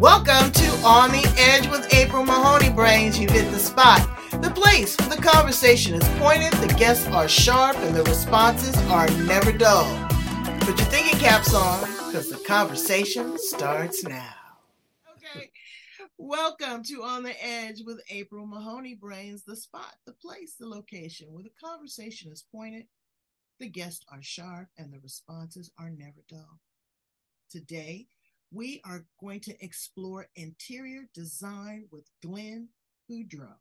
Welcome to On the Edge with April Mahoney Brains. You've hit the spot. The place where the conversation is pointed, the guests are sharp, and the responses are never dull. Put your thinking caps on, because the conversation starts now. Okay. Welcome to On the Edge with April Mahoney Brains, the spot, the place, the location where the conversation is pointed, the guests are sharp, and the responses are never dull. Today, we are going to explore interior design with Glen Boudreaux.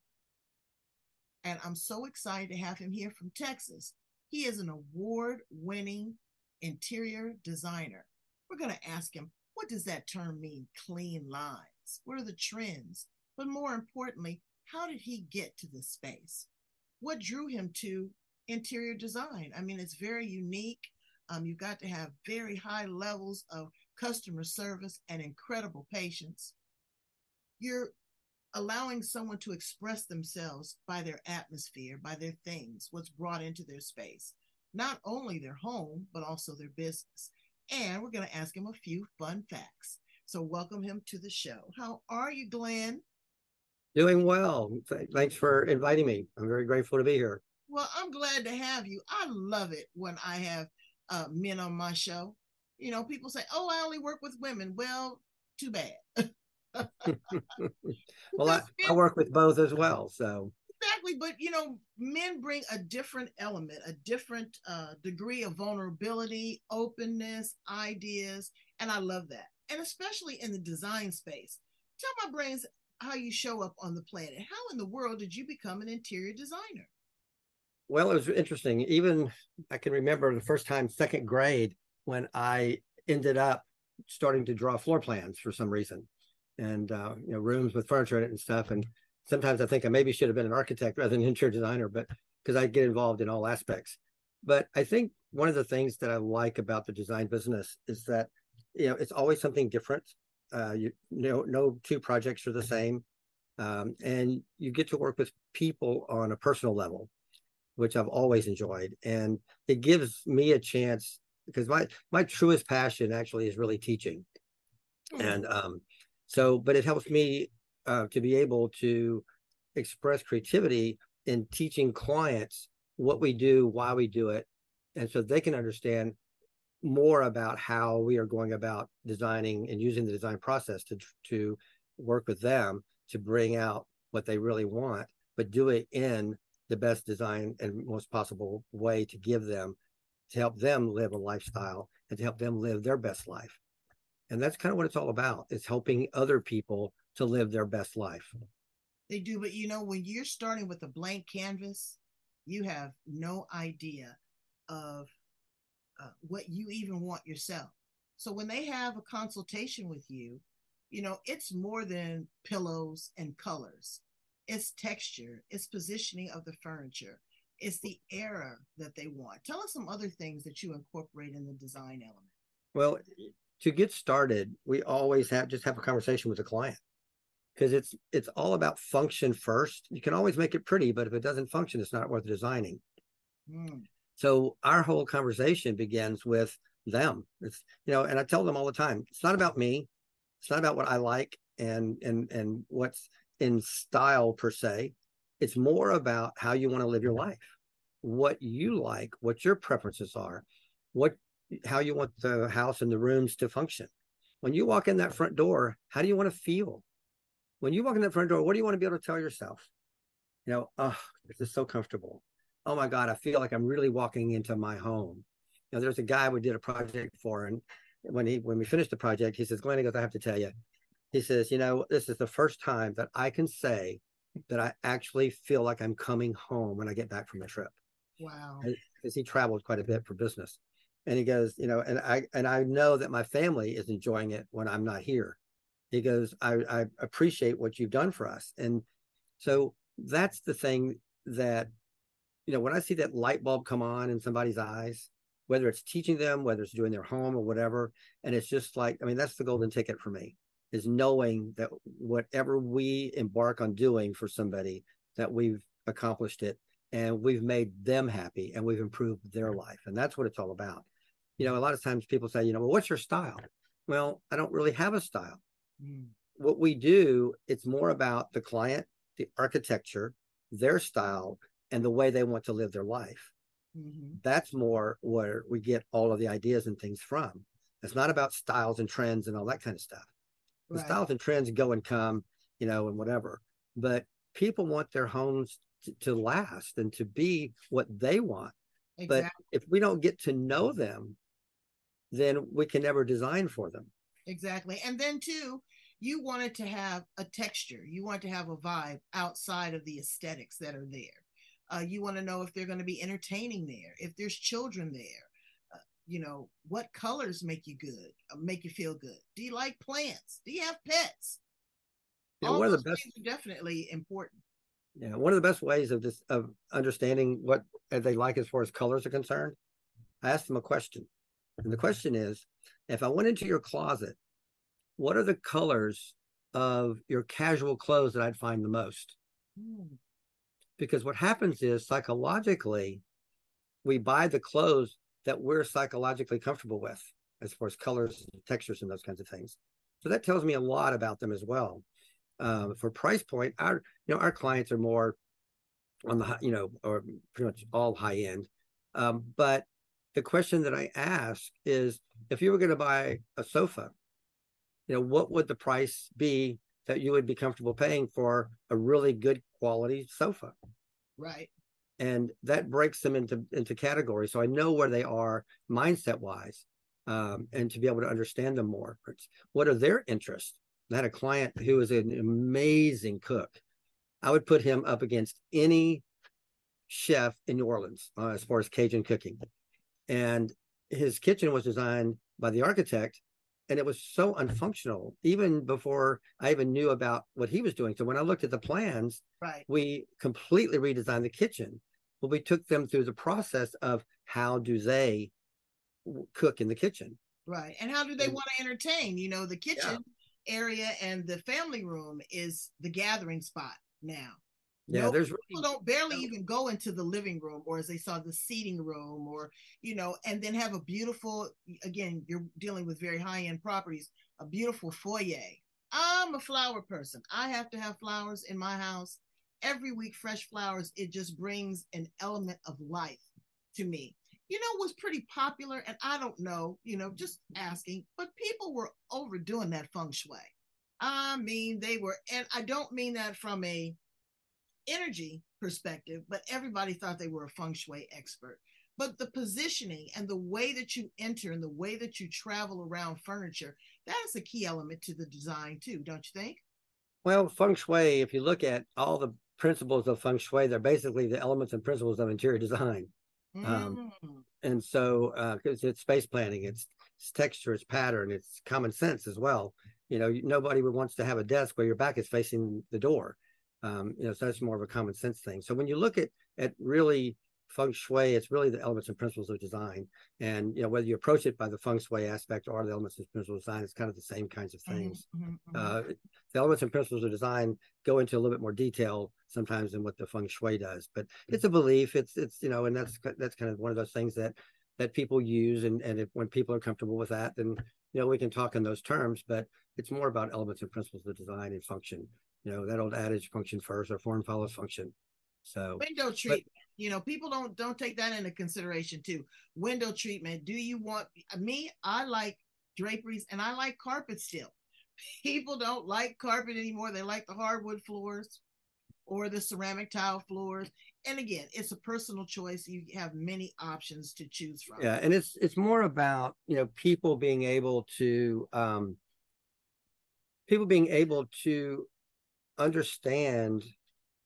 And I'm so excited to have him here from Texas. He is an award winning interior designer. We're going to ask him, what does that term mean? Clean lines. What are the trends? But more importantly, how did he get to this space? What drew him to interior design? I mean, it's very unique. Um, you've got to have very high levels of customer service, and incredible patience, you're allowing someone to express themselves by their atmosphere, by their things, what's brought into their space, not only their home, but also their business. And we're going to ask him a few fun facts. So, welcome him to the show. How are you, Glen? Doing well. Thanks for inviting me. I'm very grateful to be here. Well, I'm glad to have you. I love it when I have uh, men on my show you know, people say, "Oh, I only work with women." Well, too bad. well, I, I work with both as well, so. Exactly but you know men bring a different element a different uh, degree of vulnerability openness ideas and i love that. And especially in the design space. Tell my brains how you show up on the planet. How in the world did you become an interior designer? Well it was interesting. Even i can remember the first time second grade when I ended up starting to draw floor plans for some reason. And uh, you know rooms with furniture in it and stuff. And sometimes i think i maybe should have been an architect rather than an interior designer but because i get involved in all aspects. But i think one of the things that i like about the design business is that you know it's always something different. Uh, you, know no two projects are the same. Um, and you get to work with people on a personal level which i've always enjoyed. And it gives me a chance because my my truest passion actually is really teaching mm. and um so but it helps me uh, to be able to express creativity in teaching clients what we do why we do it and so they can understand more about how we are going about designing and using the design process to to work with them to bring out what they really want but do it in the best design and most possible way to give them to help them live a lifestyle and to help them live their best life. And that's kind of what it's all about. It's helping other people to live their best life. They do, but you know, when you're starting with a blank canvas, you have no idea of uh, what you even want yourself. So when they have a consultation with you, you know, it's more than pillows and colors. It's texture, it's positioning of the furniture, it's the era that they want. Tell us some other things that you incorporate in the design element. Well, to get started, we always have just have a conversation with the client because it's it's all about function first. You can always make it pretty, but if it doesn't function, it's not worth designing. Mm. So our whole conversation begins with them. It's you know, and I tell them all the time, it's not about me. It's not about what I like and and and what's in style per se. It's more about how you want to live your life, what you like, what your preferences are, what how you want the house and the rooms to function. When you walk in that front door, how do you want to feel? When you walk in that front door, what do you want to be able to tell yourself? You know, oh, this is so comfortable. Oh my God, I feel like I'm really walking into my home. You know, there's a guy we did a project for, and when he when we finished the project, he says, Glen, he goes, I have to tell you. He says, you know, this is the first time that I can say that I actually feel like I'm coming home when I get back from the trip. Wow. Because he traveled quite a bit for business. And he goes, you know, and I and I know that my family is enjoying it when I'm not here. He goes, I, I appreciate what you've done for us. And so that's the thing that, you know, when I see that light bulb come on in somebody's eyes, whether it's teaching them, whether it's doing their home or whatever, and it's just like, I mean, that's the golden ticket for me is knowing that whatever we embark on doing for somebody that we've accomplished it and we've made them happy and we've improved their life and that's what it's all about you know a lot of times people say you know well what's your style well i don't really have a style mm. what we do, it's more about the client, the architecture, their style, and the way they want to live their life. Mm-hmm. That's more where we get all of the ideas and things from. It's not about styles and trends and all that kind of stuff. Right. The styles and trends go and come, you know, and whatever. But people want their homes to, to last and to be what they want. Exactly. But if we don't get to know them, then we can never design for them. Exactly. And then too, you wanted to have a texture. You want to have a vibe outside of the aesthetics that are there. Uh, you want to know if they're going to be entertaining there, if there's children there. Uh, you know, what colors make you good, uh, make you feel good? Do you like plants? Do you have pets? Yeah, All one of the best definitely important. Yeah, one of the best ways of this of understanding what they like as far as colors are concerned. I asked them a question, and the question is, if I went into your closet, what are the colors of your casual clothes that I'd find the most? Mm because what happens is psychologically we buy the clothes that we're psychologically comfortable with as far as colors textures and those kinds of things so that tells me a lot about them as well um, for price point our you know our clients are more on the you know or pretty much all high end um, but the question that i ask is if you were going to buy a sofa you know what would the price be that you would be comfortable paying for a really good quality sofa. Right. And that breaks them into into categories. So I know where they are mindset wise, um, and to be able to understand them more. What are their interests? I had a client who is an amazing cook. I would put him up against any chef in New Orleans uh, as far as Cajun cooking. And his kitchen was designed by the architect and it was so unfunctional even before I even knew about what he was doing. So when I looked at the plans, right, we completely redesigned the kitchen. But we took them through the process of how do they cook in the kitchen, right, and how do they and, want to entertain? You know, the kitchen yeah. area and the family room is the gathering spot now. Yeah, there's people don't barely even go into the living room or as they saw the seating room or you know, and then have a beautiful again, you're dealing with very high-end properties, a beautiful foyer. I'm a flower person. I have to have flowers in my house every week, fresh flowers. It just brings an element of life to me. You know, was pretty popular, and I don't know, you know, just asking, but people were overdoing that feng shui. I mean, they were, and I don't mean that from a energy perspective, but everybody thought they were a feng shui expert. But the positioning and the way that you enter and the way that you travel around furniture, that is a key element to the design too, don't you think? Well, feng shui, if you look at all the principles of feng shui, they're basically the elements and principles of interior design. Um, mm. Um, and so, because uh, it's space planning, it's, it's texture, it's pattern, it's common sense as well. You know, nobody wants to have a desk where your back is facing the door. Um, you know, so that's more of a common sense thing. So when you look at at really feng shui, it's really the elements and principles of design. And you know, whether you approach it by the feng shui aspect or the elements and principles of design, it's kind of the same kinds of mm-hmm, things. Mm-hmm, mm-hmm. Uh, the elements and principles of design go into a little bit more detail sometimes than what the feng shui does. But it's a belief. It's it's you know, and that's that's kind of one of those things that that people use. And and if, when people are comfortable with that, then you know we can talk in those terms. But it's more about elements and principles of design and function you know that old adage function first or form follows function so window treatment you know people don't don't take that into consideration too. Window treatment do you want me i like draperies and i like carpet still people don't like carpet anymore. They like the hardwood floors or the ceramic tile floors. And again it's a personal choice. You have many options to choose from. Yeah and it's it's more about you know people being able to um people being able to understand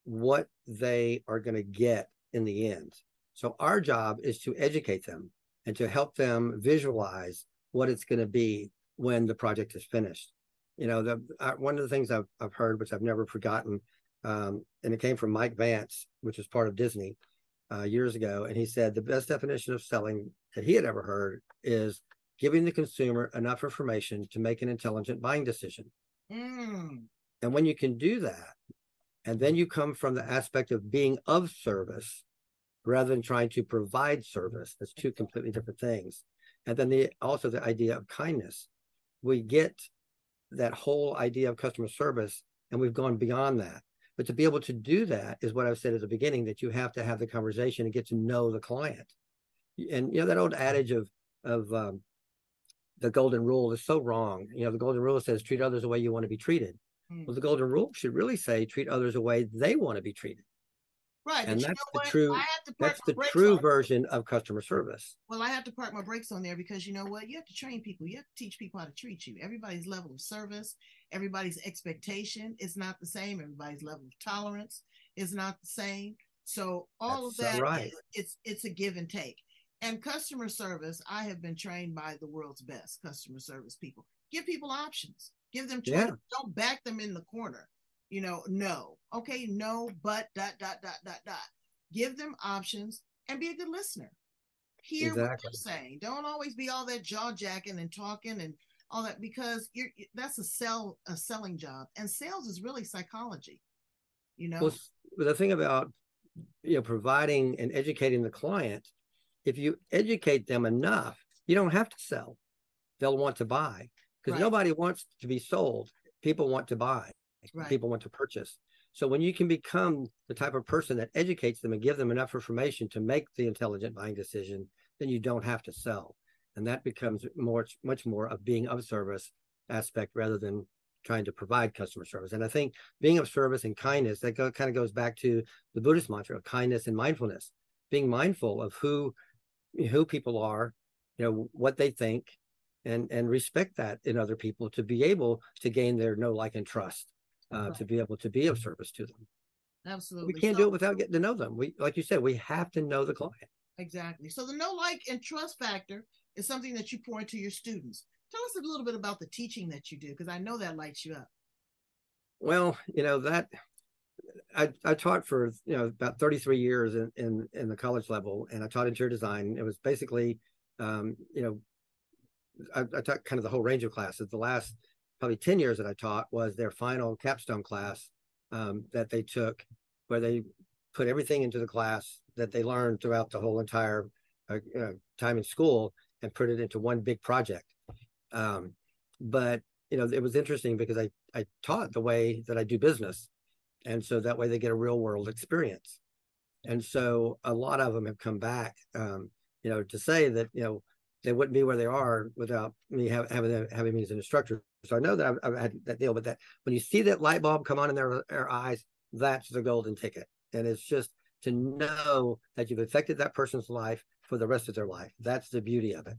what they are going to get in the end. So our job is to educate them and to help them visualize what it's going to be when the project is finished. You know, the uh, one of the things I've I've heard, which I've never forgotten, um, and it came from Mike Vance, which was part of Disney uh, years ago, and he said the best definition of selling that he had ever heard is giving the consumer enough information to make an intelligent buying decision. Mm. And when you can do that, and then you come from the aspect of being of service rather than trying to provide service, that's two completely different things. And then the also the idea of kindness. We get that whole idea of customer service and we've gone beyond that but to be able to do that is what i've said at the beginning that you have to have the conversation and get to know the client and you know that old adage of of um, the golden rule is so wrong you know the golden rule says treat others the way you want to be treated. Hmm. well the golden rule should really say treat others the way they want to be treated Right. And that's the, true, that's the true version of customer service. Well, I have to park my brakes on there because you know what? You have to train people. You have to teach people how to treat you. Everybody's level of service, everybody's expectation is not the same. Everybody's level of tolerance is not the same. So all that's of that, so right. is, it's it's a give and take. And customer service, I have been trained by the world's best customer service people. Give people options. Give them choice. Yeah. Don't back them in the corner you know, no. Okay, no, but dot dot dot dot dot. Give them options and be a good listener. Hear exactly. what they're saying. Don't always be all that jaw jacking and talking and all that because you're that's a sell a selling job and sales is really psychology. You know. Well, the thing about you know providing and educating the client, if you educate them enough, you don't have to sell. They'll want to buy because right. nobody wants to be sold. People want to buy right. people want to purchase. So when you can become the type of person that educates them and give them enough information to make the intelligent buying decision, then you don't have to sell. And that becomes more much more of being of service aspect rather than trying to provide customer service. And I think being of service and kindness, that go, kind of goes back to the Buddhist mantra of kindness and mindfulness, being mindful of who who people are, you know, what they think, and and respect that in other people to be able to gain their know, like, and trust uh, to be able to be of service to them. Absolutely. We can't so, do it without getting to know them. We, like you said, we have to know the client. Exactly. So the know, like, and trust factor is something that you pour into your students. Tell us a little bit about the teaching that you do, because I know that lights you up. Well, you know that I, I taught for you know about 33 years in, in in the college level, and I taught interior design. It was basically, um, you know, I, I taught kind of the whole range of classes. The last probably 10 years that I taught was their final capstone class um, that they took, where they put everything into the class that they learned throughout the whole entire uh, uh, time in school and put it into one big project. Um, but you know, it was interesting because I I taught the way that I do business, and so that way they get a real world experience. And so a lot of them have come back, um, you know, to say that you know they wouldn't be where they are without me have, having having me as an instructor. So I know that I've, I've, had that deal, but that when you see that light bulb come on in their, their eyes, that's the golden ticket, and it's just to know that you've affected that person's life for the rest of their life. That's the beauty of it.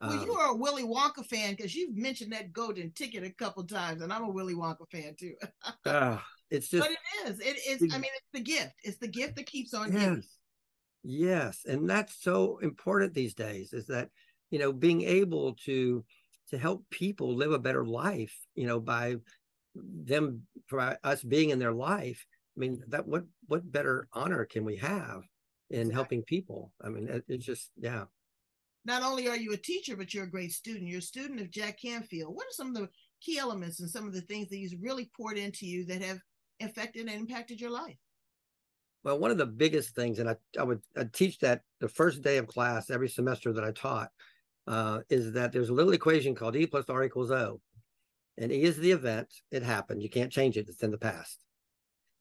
Well, um, you are a Willy Wonka fan because you've mentioned that golden ticket a couple times, and I'm a Willy Wonka fan too. it's just, but it is. It is. I mean, it's the gift. It's the gift that keeps on yes, giving. Yes, and that's so important these days. Is that you know being able to to help people live a better life you know by them for us being in their life i mean that what what better honor can we have in exactly. helping people i mean it, it's just yeah not only are you a teacher but you're a great student you're a student of jack canfield what are some of the key elements and some of the things that he's really poured into you that have affected and impacted your life well one of the biggest things and i, I would I'd teach that the first day of class every semester that i taught uh, is that there's a little equation called E plus R equals O. And E is the event, it happened. You can't change it, it's in the past.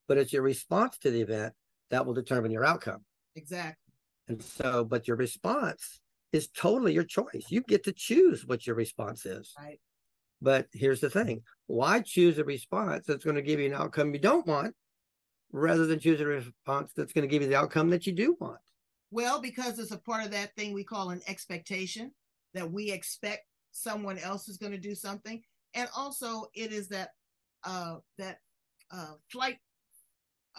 But it's your response to the event that will determine your outcome. Exactly. And so, but your response is totally your choice. You get to choose what your response is. Right. But here's the thing why choose a response that's going to give you an outcome you don't want rather than choose a response that's going to give you the outcome that you do want? Well, because it's a part of that thing we call an expectation that we expect someone else is going to do something. And also it is that uh that uh flight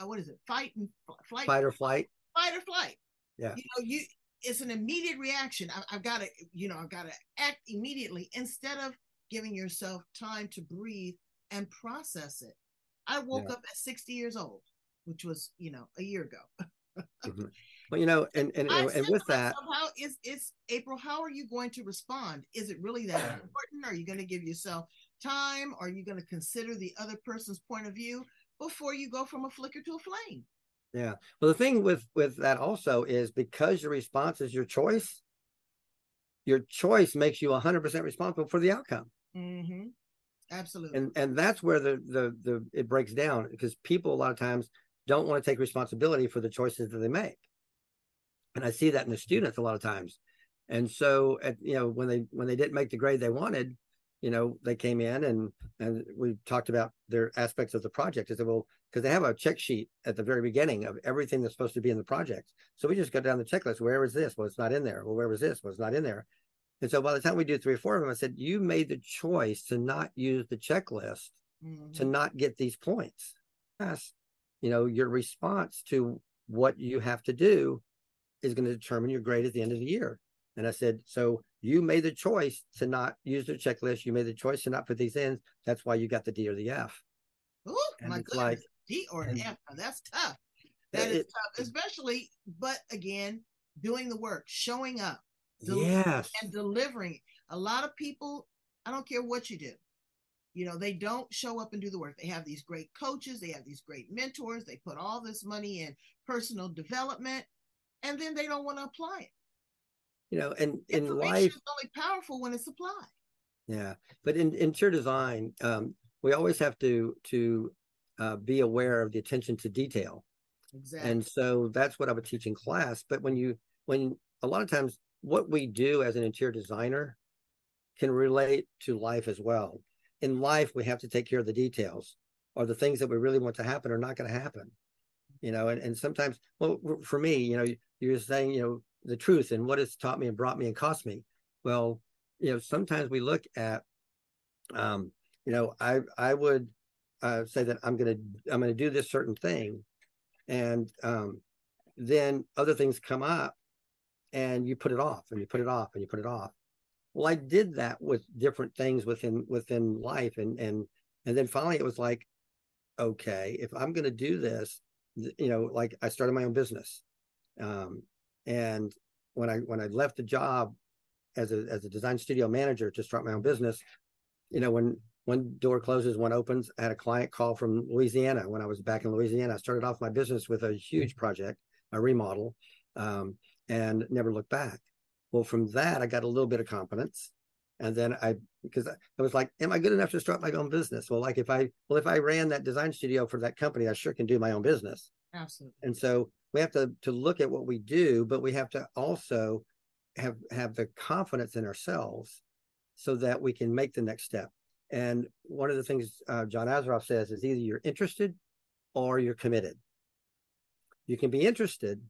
uh, what is it? Fight and flight? Fight or flight. Fight or flight. Yeah. You know you it's an immediate reaction. I, have got to you know i've got to act immediately instead of giving yourself time to breathe and process it i woke yeah. up at 60 years old which was you know a year ago mm-hmm. Well, you know, and and, and, and with that, how is it's April? How are you going to respond? Is it really that important? Are you going to give yourself time? Are you going to consider the other person's point of view before you go from a flicker to a flame? Yeah. Well, the thing with with that also is because your response is your choice. Your choice makes you 100% responsible for the outcome. Mm-hmm. Absolutely. And and that's where the the the it breaks down because people a lot of times don't want to take responsibility for the choices that they make. And I see that in the students a lot of times. And so at you know when they when they didn't make the grade they wanted, you know, they came in and and we talked about their aspects of the project. I said, well, because they have a check sheet at the very beginning of everything that's supposed to be in the project. So we just go down the checklist. Where is this? Well, it's not in there. Well, where was this? Well, it's not in there. And so by the time we do three or four of them, I said, you made the choice to not use the checklist mm-hmm. to not get these points. Yes. You know, your response to what you have to do is going to determine your grade at the end of the year. And I said, so you made the choice to not use the checklist. You made the choice to not put these in. That's why you got the D or the F. Oh my goodness. Like, D or an F. That's tough. That it, is tough, especially, but again, doing the work, showing up, yes, and delivering. A lot of people, I don't care what you do, you know, they don't show up and do the work. They have these great coaches, they have these great mentors, they put all this money in personal development, and then they don't want to apply it. You know, and in life, is only powerful when it's applied. Yeah, but in interior design, um, we always have to to uh, be aware of the attention to detail. Exactly. And so that's what I would teach in class. But when you when a lot of times what we do as an interior designer can relate to life as well. In life, we have to take care of the details, or the things that we really want to happen are not going to happen. You know, and, and sometimes, well, for me, you know, you're saying, you know, the truth and what it's taught me and brought me and cost me. Well, you know, sometimes we look at, um, you know, I I would uh, say that I'm gonna I'm gonna do this certain thing, and um, then other things come up, and you put it off and you put it off and you put it off. Well, I did that with different things within within life, and and and then finally it was like, okay, if I'm gonna do this, you know, like I started my own business, um, and when I when I left the job as a as a design studio manager to start my own business, you know, when one door closes, one opens. I had a client call from Louisiana when I was back in Louisiana. I started off my business with a huge project, a remodel, um, and never looked back. Well, from that, I got a little bit of confidence. And then I, because I was like, am I good enough to start my own business? Well, like if I, well, if I ran that design studio for that company, I sure can do my own business. Absolutely. And so we have to to look at what we do, but we have to also have have the confidence in ourselves so that we can make the next step. And one of the things uh, John Assaraf says is either you're interested or you're committed. You can be interested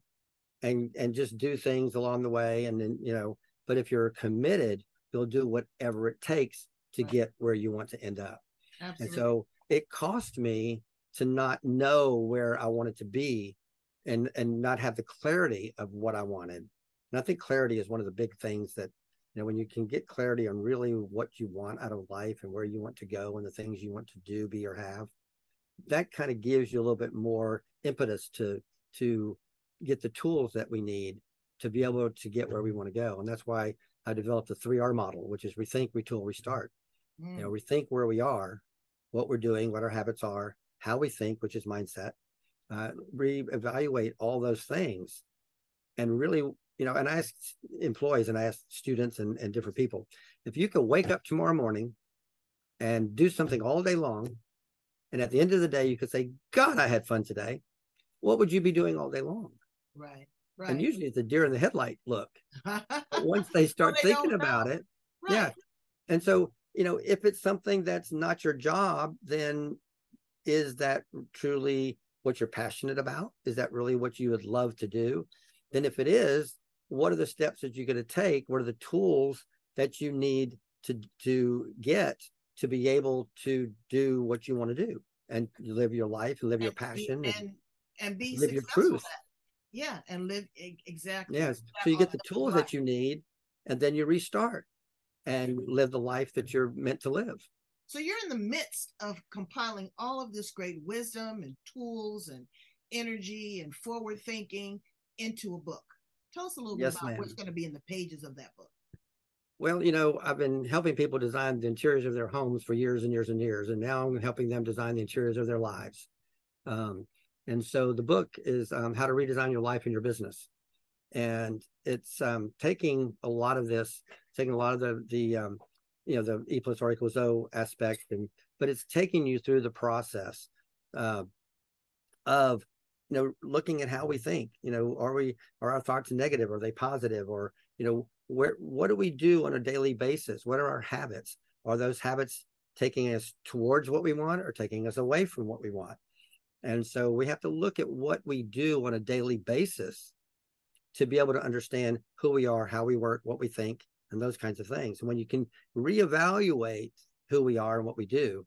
and and just do things along the way, and then you know. But if you're committed, you'll do whatever it takes to right. get where you want to end up. Absolutely. And so it cost me to not know where I wanted to be, and and not have the clarity of what I wanted. And I think clarity is one of the big things that you know when you can get clarity on really what you want out of life and where you want to go and the things you want to do be or have that kind of gives you a little bit more impetus to to get the tools that we need to be able to get where we want to go and that's why i developed the 3r model which is rethink retool restart mm. you know rethink where we are what we're doing what our habits are how we think which is mindset uh, reevaluate all those things and really you know, and I ask employees and I ask students and, and different people, if you could wake up tomorrow morning and do something all day long, and at the end of the day you could say, God, I had fun today, what would you be doing all day long? Right. Right. And usually it's a deer in the headlight look. once they start they thinking about it, right. yeah. And so, you know, if it's something that's not your job, then is that truly what you're passionate about? Is that really what you would love to do? Then if it is, what are the steps that you're going to take what are the tools that you need to to get to be able to do what you want to do and live your life and live and your passion be, and, and be live your truth yeah and live exactly yes so you get the tools that you need and then you restart and live the life that you're meant to live so you're in the midst of compiling all of this great wisdom and tools and energy and forward thinking into a book Tell us a little yes, bit about ma'am. what's going to be in the pages of that book. Well, you know, I've been helping people design the interiors of their homes for years and years and years, and now I'm helping them design the interiors of their lives. Um, and so the book is um, how to redesign your life and your business, and it's um, taking a lot of this, taking a lot of the the um, you know the e plus r equals o aspect and but it's taking you through the process uh, of you know looking at how we think you know are we are our thoughts negative? Are they positive? Or you know where what do we do on a daily basis? What are our habits? Are those habits taking us towards what we want or taking us away from what we want and so we have to look at what we do on a daily basis to be able to understand who we are how we work what we think and those kinds of things. And when you can reevaluate who we are and what we do,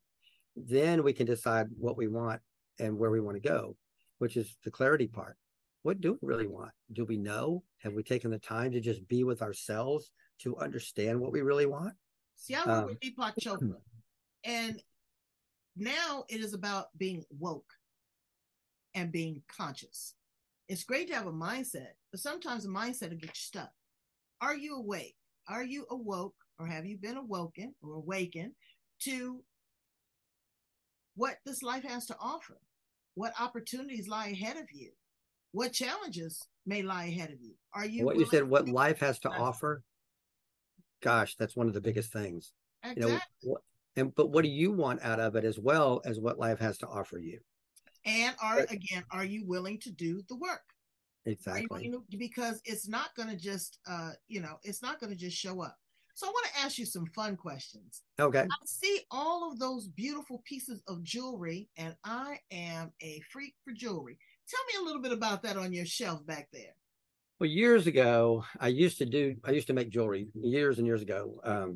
then we can decide what we want and where we want to go, which is the clarity part. What do we really want? Do we know? Have we taken the time to just be with ourselves to understand what we really want? See, I work um, with Deepak Chopra, and now it is about being woke and being conscious. It's great to have a mindset, but sometimes a mindset will get you stuck. Are you awake? are you awoke or have you been awoken or awakened to what this life has to offer? What opportunities lie ahead of you? What challenges may lie ahead of you? Are you what you said what life has to offer? Gosh, that's one of the biggest things. Exactly. You know, what, and but what do you want out of it as well as what life has to offer you? And are again, are you willing to do the work? Exactly. because it's not going to just, uh, you know, it's not going to just show up. So I want to ask you some fun questions. Okay. I see all of those beautiful pieces of jewelry, and I am a freak for jewelry. Tell me a little bit about that on your shelf back there. Well, years ago, I used to do, I used to make jewelry years and years ago, um,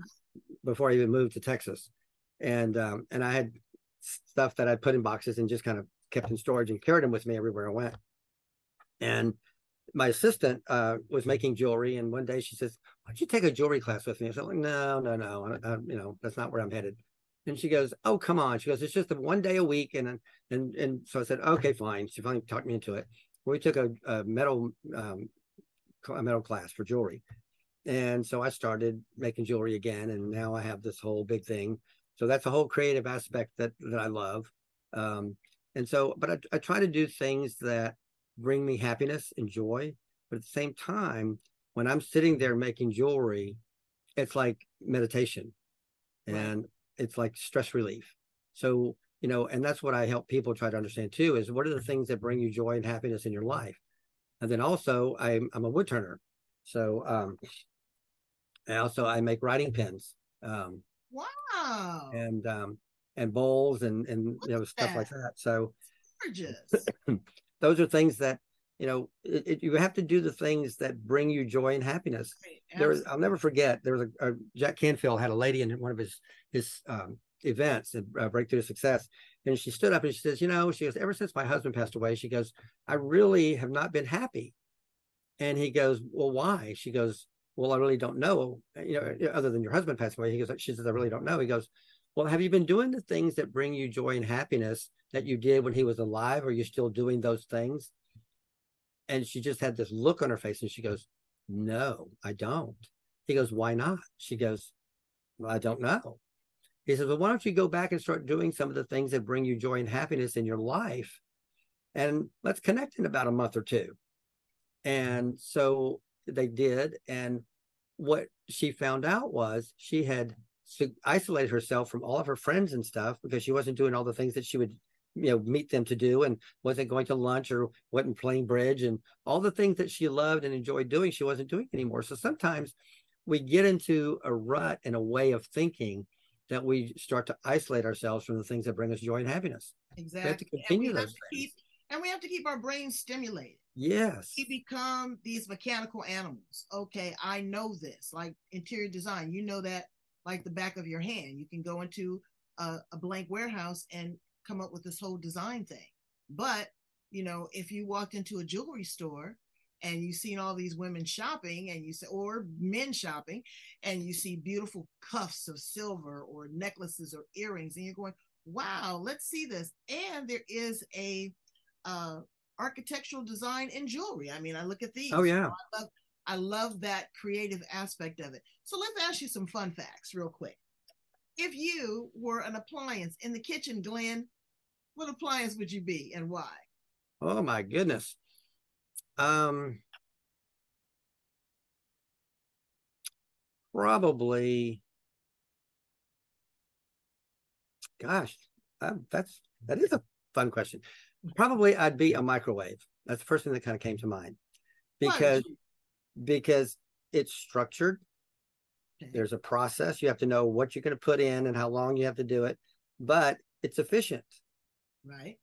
before I even moved to Texas. And, um, and I had stuff that I put in boxes and just kind of kept in storage and carried them with me everywhere I went. And my assistant uh, was making jewelry, and one day she says, "Why don't you take a jewelry class with me?" I said, "No, no, no, I, I, you know that's not where I'm headed." And she goes, "Oh, come on!" She goes, "It's just one day a week," and and and so I said, "Okay, fine." She finally talked me into it. We took a, a metal um, a metal class for jewelry, and so I started making jewelry again, and now I have this whole big thing. So that's a whole creative aspect that that I love. Um, and so, but I, I try to do things that bring me happiness and joy. But at the same time, when I'm sitting there making jewelry, it's like meditation and it's like stress relief. So, you know, and that's what I help people try to understand too is what are the things that bring you joy and happiness in your life? And then also I'm I'm a wood turner. So um I also I make writing pens. Um wow. And um and bowls and and you know stuff like that. So gorgeous. those are things that you know it, it, you have to do the things that bring you joy and happiness. Right, there i'll never forget there was a, a, jack canfield had a lady in one of his his um, events uh, breakthrough success and she stood up and she says you know she goes ever since my husband passed away she goes i really have not been happy. And he goes well why? She goes well i really don't know you know other than your husband passed away he goes she says i really don't know. He goes well have you been doing the things that bring you joy and happiness that you did when he was alive? Are you still doing those things? And she just had this look on her face and she goes, No, I don't. He goes, Why not? She goes, well, I don't know. He says, Well, why don't you go back and start doing some of the things that bring you joy and happiness in your life? And let's connect in about a month or two. And so they did. And what she found out was she had isolated herself from all of her friends and stuff because she wasn't doing all the things that she would you know meet them to do and wasn't going to lunch or wasn't playing bridge and all the things that she loved and enjoyed doing she wasn't doing anymore. So sometimes we get into a rut and a way of thinking that we start to isolate ourselves from the things that bring us joy and happiness. Exactly we have to continue those to keep, and we have to keep our brains stimulated. Yes. We become these mechanical animals. Okay i know this like interior design you know that like the back of your hand. You can go into a, a blank warehouse and come up with this whole design thing. But, you know, if you walked into a jewelry store and you seen all these women shopping and you say or men shopping and you see beautiful cuffs of silver or necklaces or earrings and you're going wow let's see this. And there is a uh architectural design in jewelry. I mean i look at these. Oh yeah. I love, I love that creative aspect of it so let's ask you some fun facts real quick if you were an appliance in the kitchen glen what appliance would you be and why? Oh my goodness. Um probably gosh, um, that's that is a fun question. Probably I'd be a microwave. That's the first thing that kind of came to mind because because it's structured. There's a process. You have to know what you're going to put in and how long you have to do it, but it's efficient. Right.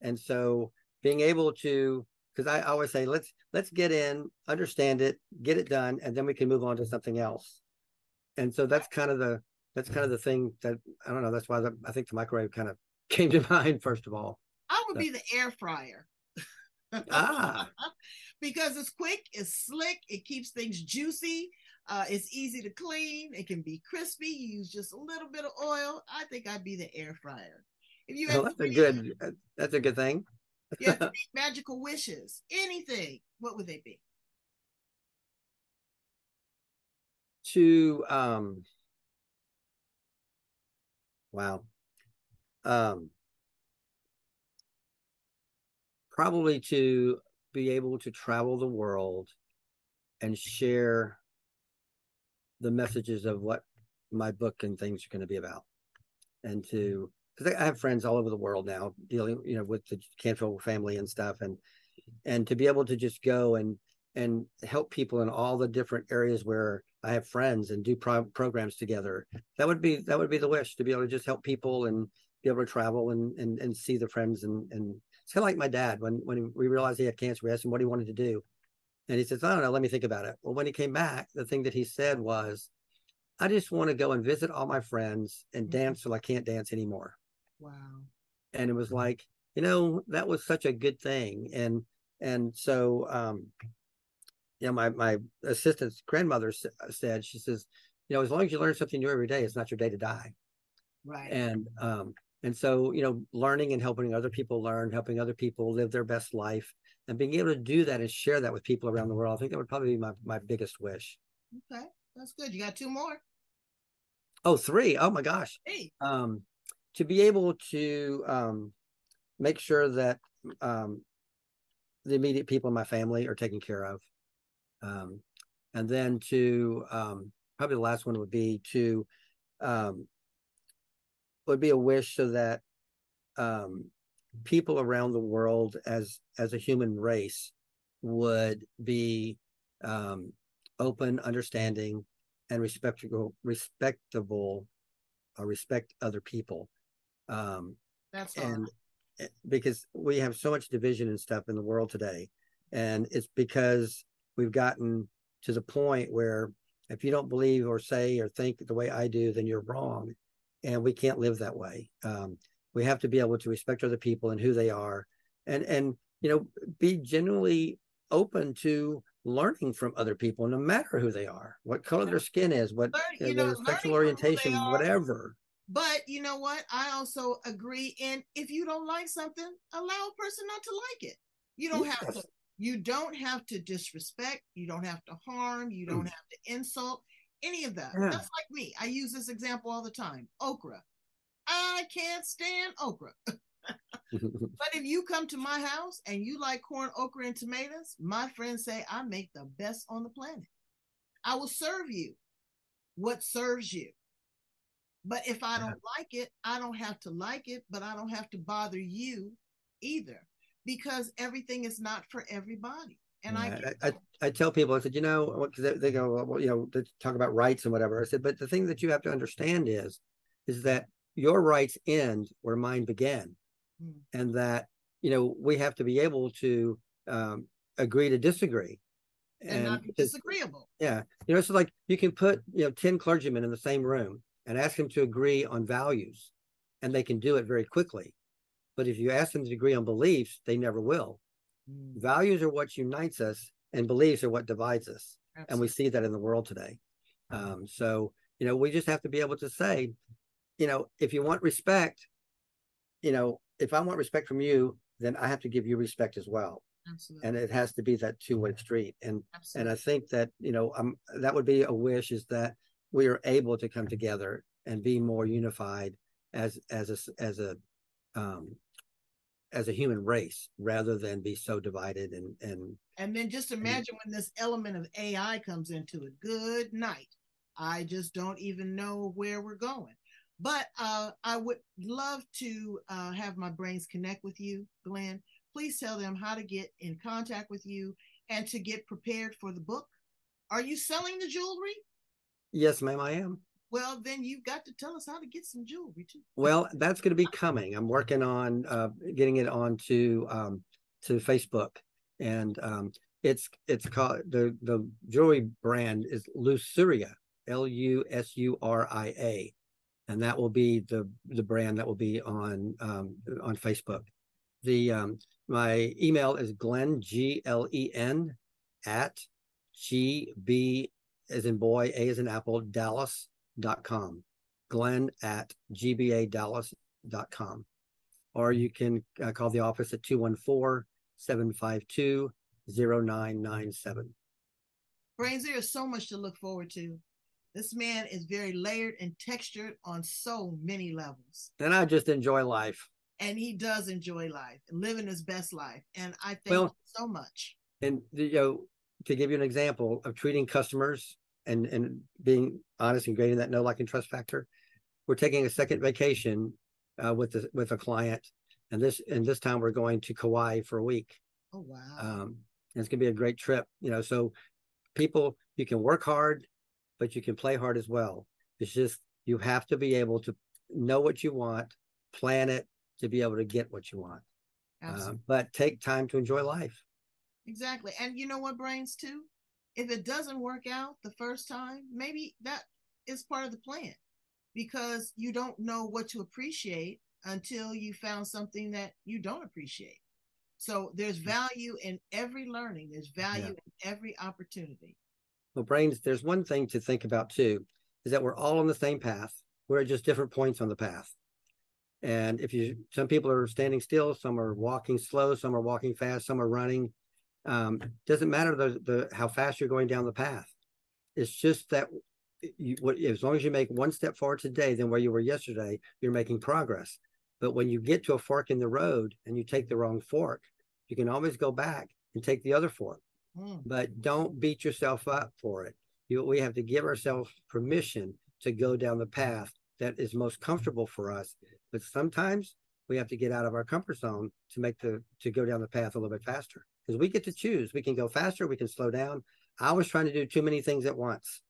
And so being able to because I always say let's let's get in, understand it, get it done, and then we can move on to something else. And so that's kind of the that's kind of the thing that I don't know. That's why the, I think the microwave kind of came to mind first of all. I would be the air fryer. Ah. because it's quick, it's slick, it keeps things juicy, uh, it's easy to clean, it can be crispy. You use just a little bit of oil. I think I'd be the air fryer. If you Well, had that's a good that's a good thing. you three magical wishes, anything, what would they be? to um wow um probably to be able to travel the world and share the messages of what my book and things are going to be about and to because I have friends all over the world now dealing you know with the Canfield family and stuff and and to be able to just go and and help people in all the different areas where I have friends and do pro- programs together. That would be that would be the wish to be able to just help people and be able to travel and and, and see the friends and and it's kind of like my dad when when we realized he had cancer. We asked him what he wanted to do, and he says, "I don't know. Let me think about it." Well, when he came back, the thing that he said was, "I just want to go and visit all my friends and Mhm. dance till I can't dance anymore." Wow. and it was like you know that was such a good thing and and so um you know my my assistant's grandmother s- said she says you know as long as you learn something new every day it's not your day to die Right. and um and so you know learning and helping other people learn helping other people live their best life and being able to do that and share that with people around the world i think that would probably be my, my biggest wish okay. That's good. You got two more. oh three oh my gosh Hey. um, to be able to um, make sure that um, the immediate people in my family are taken care of. Um, and then to um, probably the last one would be to um, would be a wish so that um, people around the world as as a human race would be um, open, understanding, and respectable respectable or respect other people. Um, That's and eh, because we have so much division and stuff in the world today and it's because we've gotten to the point where if you don't believe or say or think the way i do then you're wrong and we can't live that way. Um, we have to be able to respect other people and who they are and and you know be genuinely open to learning from other people no matter who they are what color their skin is what Learn- you know, their sexual learning from who orientation whatever. But you know what? I also agree in if you don't like something, allow a person not to like it. You don't have to you don't have to disrespect, you don't have to harm, you don't have to insult any of that. Yeah. That's like me. I use this example all the time. Okra. I can't stand okra. But if you come to my house and you like corn, okra, and tomatoes, my friends say I make the best on the planet. I will serve you what serves you. But if I don't like it, I don't have to like it, but I don't have to bother you either because everything is not for everybody. And I, Yeah, I, I, I tell people, I said, you know, because they, they go, well, you know, they talk about rights and whatever. I said, but the thing that you have to understand is, is that your rights end where mine began, Hmm. and that you know we have to be able to um, agree to disagree. and not be disagreeable. yeah, you know, it's like you can put you know ten clergymen in the same room and ask them to agree on values, and they can do it very quickly. But if you ask them to agree on beliefs, they never will. Hmm. Values are what unites us, and beliefs are what divides us, and we see that in the world today. Um, so you know, we just have to be able to say, you know, if you want respect, you know, if I want respect from you, then I have to give you respect as well, Absolutely. and it has to be that two way street. And and I think that you know, um, that would be a wish is that we are able to come together and be more unified as as a as a um, as a human race rather than be so divided and and And then just imagine when this element of AI comes into it. Good night. I just don't even know where we're going. But uh, I would love to uh, have my brains connect with you, Glen. Please tell them how to get in contact with you and to get prepared for the book. Are you selling the jewelry? Yes, ma'am, I am. Well, then you've got to tell us how to get some jewelry too. Well, that's going to be coming. I'm working on uh, getting it onto um, to Facebook, and um, it's it's called the the jewelry brand is Lusuria, L U S U R I A, and that will be the the brand that will be on um, on Facebook. The um, my email is Glen G L E N at G B as in boy, A as in apple, Dallas.com. Glen at gbadallas.com. Or you can uh, call the office at 214 752 0997. Brains, there is so much to look forward to. This man is very layered and textured on so many levels. And I just enjoy life. And he does enjoy life living his best life. And I thank Well- so much. And you know, to give you an example of treating customers and and being honest and grading that no like and trust factor, we're taking a second vacation uh, with the, with a client, and this and this time we're going to Kauai for a week. Oh, wow. Um, and it's gonna be a great trip, you know. So people, you can work hard, but you can play hard as well. It's just you have to be able to know what you want, plan it to be able to get what you want. Absolutely. Um, but take time to enjoy life. Exactly. And you know what, brains, too? If it doesn't work out the first time, maybe that is part of the plan because you don't know what to appreciate until you found something that you don't appreciate. So there's mm-hmm. value in every learning, there's value Yeah. in every opportunity. Well, brains, there's one thing to think about too, is that we're all on the same path. We're at just different points on the path. And if you, some people are standing still, some are walking slow, some are walking fast, some are running. Um, doesn't matter the, the how fast you're going down the path. It's just that you, what, as long as you make one step forward today than where you were yesterday, you're making progress. But when you get to a fork in the road and you take the wrong fork, you can always go back and take the other fork Mm. but don't beat yourself up for it. You, we have to give ourselves permission to go down the path that is most comfortable for us. But sometimes we have to get out of our comfort zone to make the to go down the path a little bit faster because we get to choose. We can go faster. We can slow down. I was trying to do too many things at once,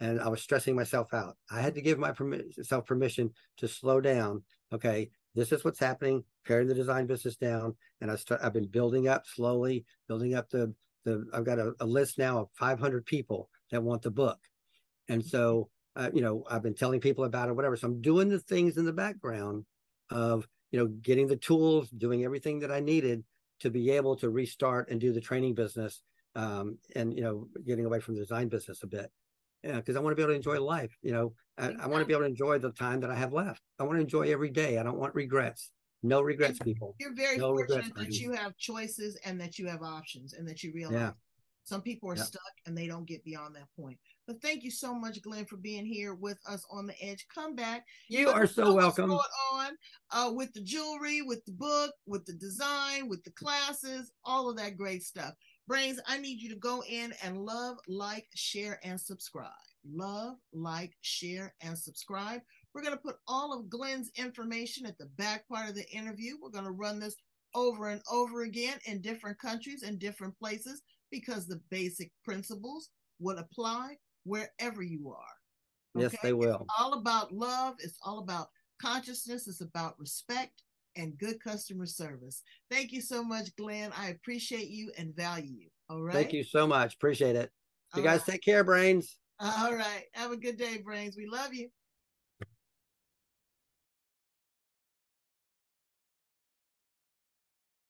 and I was stressing myself out. I had to give myself permission to slow down. Okay, this is what's happening. Paring the design business down, and I start. I've been building up slowly, building up the the I've got a, a list now of 500 people that want the book, and so uh, you know I've been telling people about it, whatever. So I'm doing the things in the background of you know getting the tools, doing everything that I needed to be able to restart and do the training business, um, and you know getting away from the design business a bit. Yeah, because I want to be able to enjoy life. You know, I, I want to be able to enjoy the time that I have left. I want to enjoy every day. I don't want regrets. No regrets, people. You're very No fortunate that you have choices and that you have options and that you realize Yeah. some people are Yeah. stuck and they don't get beyond that point. But thank you so much, Glen, for being here with us on the edge. Come back. You Let are so welcome. Going on uh, with the jewelry, with the book, with the design, with the classes, all of that great stuff. Brains, I need you to go in and love, like, share, and subscribe. Love, like, share, and subscribe. We're going to put all of Glen's information at the back part of the interview. We're going to run this over and over again in different countries and different places because the basic principles would apply wherever you are. Yes, they will. It's all about love. It's all about consciousness. It's about respect and good customer service. Thank you so much, Glen. I appreciate you and value you. All right. Thank you so much. Appreciate it. You All guys right. take care, brains. All right. Have a good day, Brains. We love you.